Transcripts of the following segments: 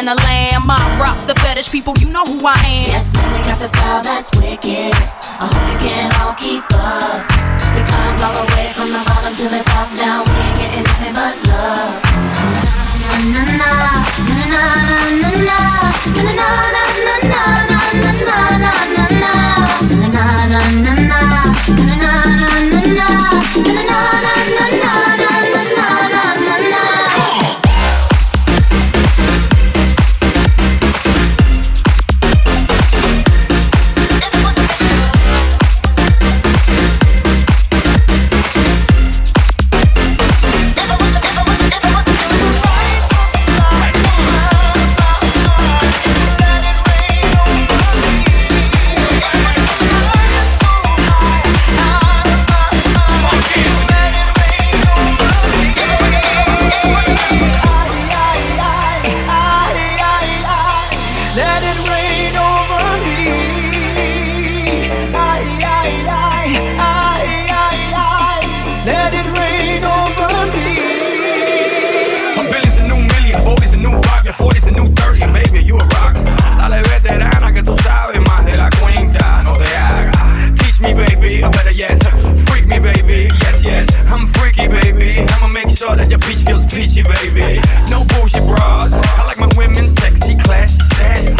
and a lamb. I rock the fetish, people, you know who I am. Yes, man, I got the style that's baby. No bullshit bras. I like my women sexy, classy, sassy.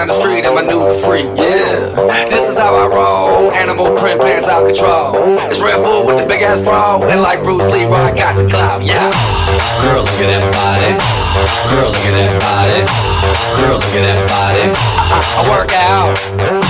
Down the street and my new freak, yeah. This is how I roll. Animal print pants out control. It's Red Bull with the big ass fro. And like Bruce Lee, I got the clout, yeah. Girl, look at that body. Girl, look at that body. Girl, look at that body. I, I, I work out.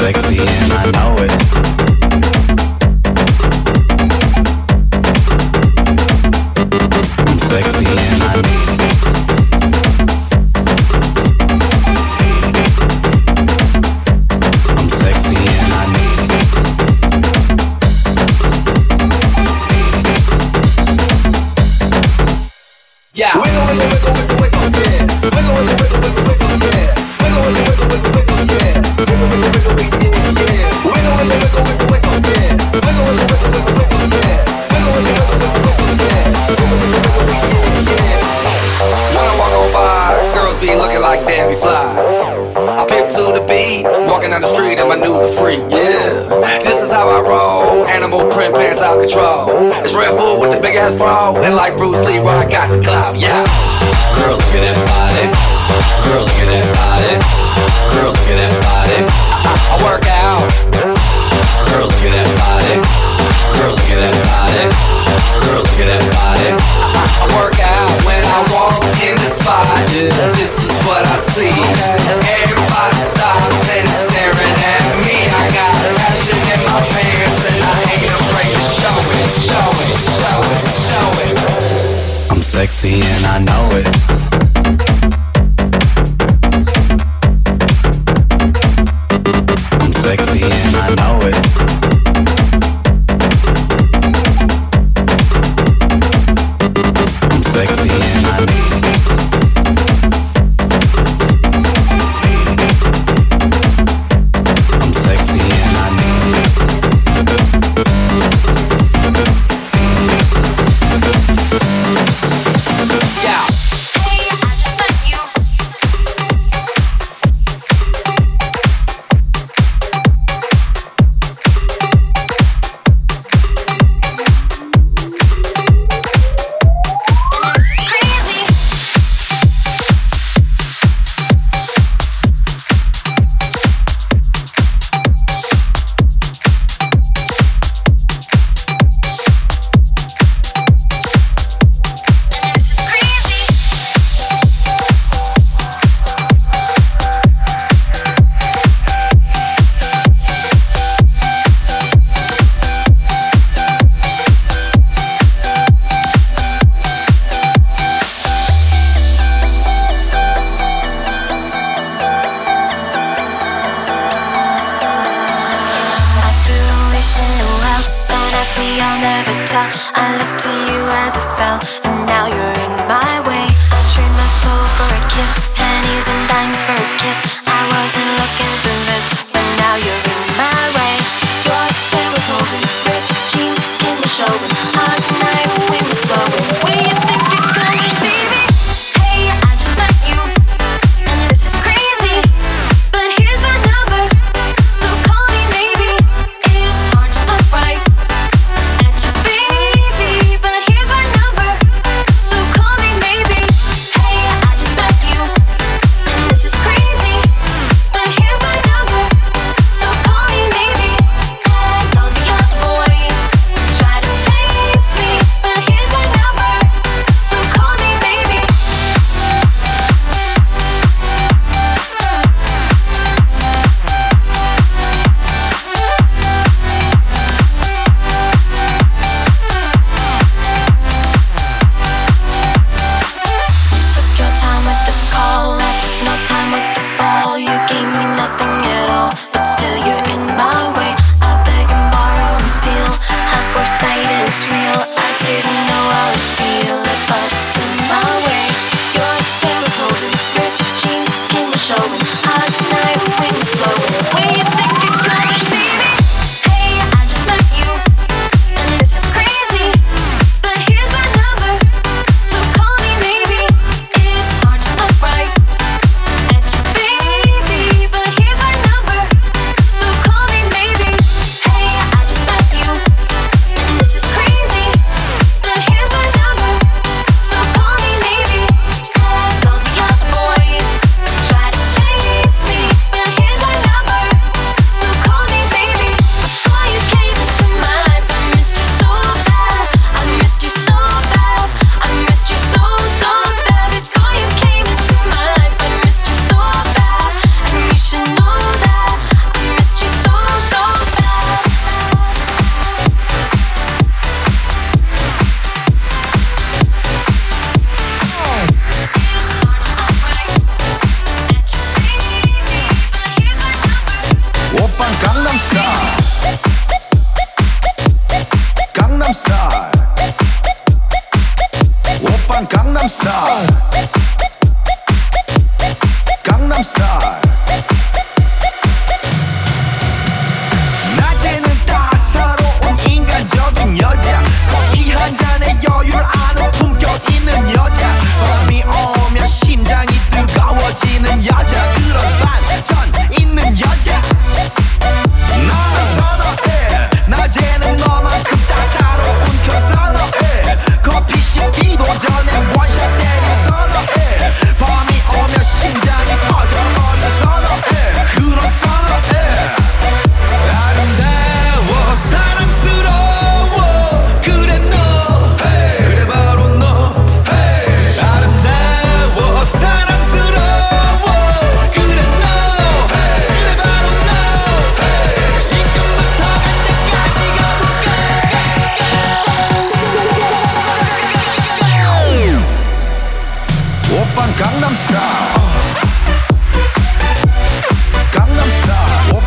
Sexy and I know it. Like Debbie Fly. I pimp to the beat, walking down the street and my new the freak, yeah. This is how I roll, animal print pants out control. It's Red Bull with the big ass fro, and like Bruce Lee, I got the clout, yeah. Girl, look at that body. Girl, look at that body. Girl, look at that body. I, I, work out. Girl, look at that body. Girl, look at that body. Girl, look at that body. I, I, work out I walk in the spot. This is what I see. Everybody stops and is staring at me. I got passion in my pants and I ain't afraid to show it, show it, show it, show it. I'm sexy and I know it. I'm sexy and I know it. 오빤 강남스타 강남스타